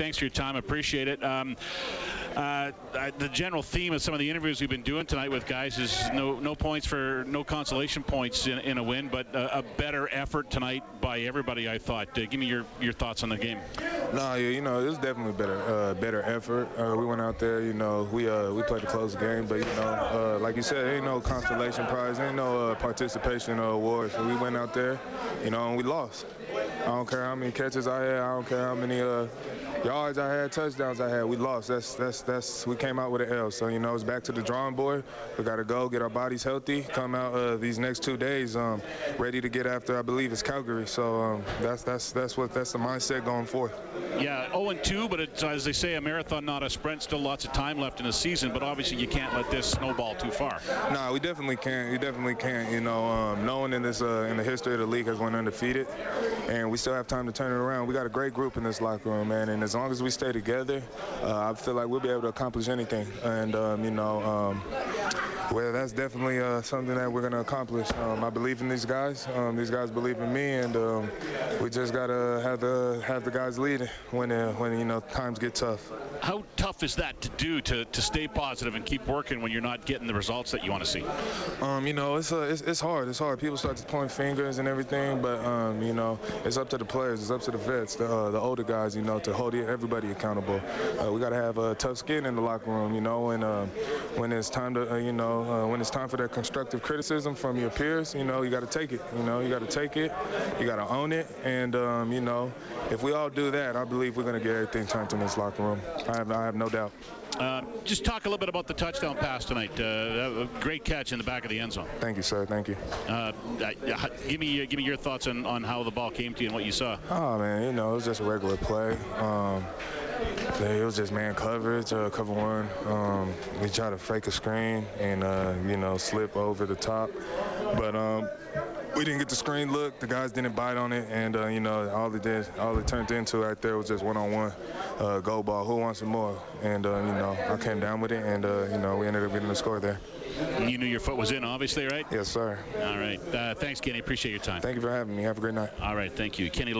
Thanks for your time. Appreciate it. Um, uh, the general theme of some of the interviews we've been doing tonight with guys is no no points for no consolation points in, in a win, but a, a, better effort tonight by everybody. I thought. Uh, give me your, your thoughts on the game. No, you know it was definitely better uh, better effort. Uh, we went out there, you know, we uh, we played a close game, but you know, uh, like you said, ain't no consolation prize, ain't no participation award. So we went out there, you know, and we lost. I don't care how many catches I had. I don't care how many yards I had, touchdowns I had. We lost. That's that's that's. We came out with an L. So you know, it's back to the drawing board. We got to go get our bodies healthy. Come out uh, these next two days, um, ready to get after. I believe it's Calgary. So um, that's that's that's what that's the mindset going forth. Yeah, 0 and 2, but it's, as they say, a marathon, not a sprint. Still lots of time left in the season, but obviously you can't let this snowball too far. No, nah, we definitely can't. You definitely can't. You know, um, no one in this uh, in the history of the league has went undefeated, and we still have time to turn it around. We got a great group in this locker room, man, and as long as we stay together, uh, I feel like we'll be able to accomplish anything. And um, you know, um, well, that's definitely uh, something that we're going to accomplish. Um, I believe in these guys. Um, these guys believe in me, and um, we just got to have the have the guys lead when uh, when you know times get tough. How tough is that to do to, to stay positive and keep working when you're not getting the results that you want to see? Um, you know, it's, uh, it's, it's hard. It's hard. People start to point fingers and everything, but um, you know, it's up to the players. It's up to the vets, the, uh, the older guys. You know, to hold everybody accountable. Uh, we got to have a tough skin in the locker room. You know, and uh, when it's time to, uh, you know, uh, when it's time for that constructive criticism from your peers, you know, you got to take it. You know, you got to take it. You got to own it, and um, you know, if we all do that, I believe we're going to get everything turned in this locker room. I have, I have no doubt. Uh, just talk a little bit about the touchdown pass tonight. Uh, great catch in the back of the end zone. Thank you, sir. Thank you. Uh, give me give me your thoughts on, on how the ball came to you and what you saw. Oh man, you know it was just a regular play. Um, was just man coverage, uh, cover one. Um, we tried to fake a screen and uh, you know slip over the top, but um, we didn't get the screen look. The guys didn't bite on it, and uh, you know all it did, all it turned into right there was just one-on-one uh, go ball. Who wants some more? And uh, you know I came down with it, and uh, you know we ended up getting the score there. You knew your foot was in, obviously, right? Yes, sir. All right. Uh, thanks, Kenny. Appreciate your time. Thank you for having me. Have a great night. All right. Thank you, Kenny.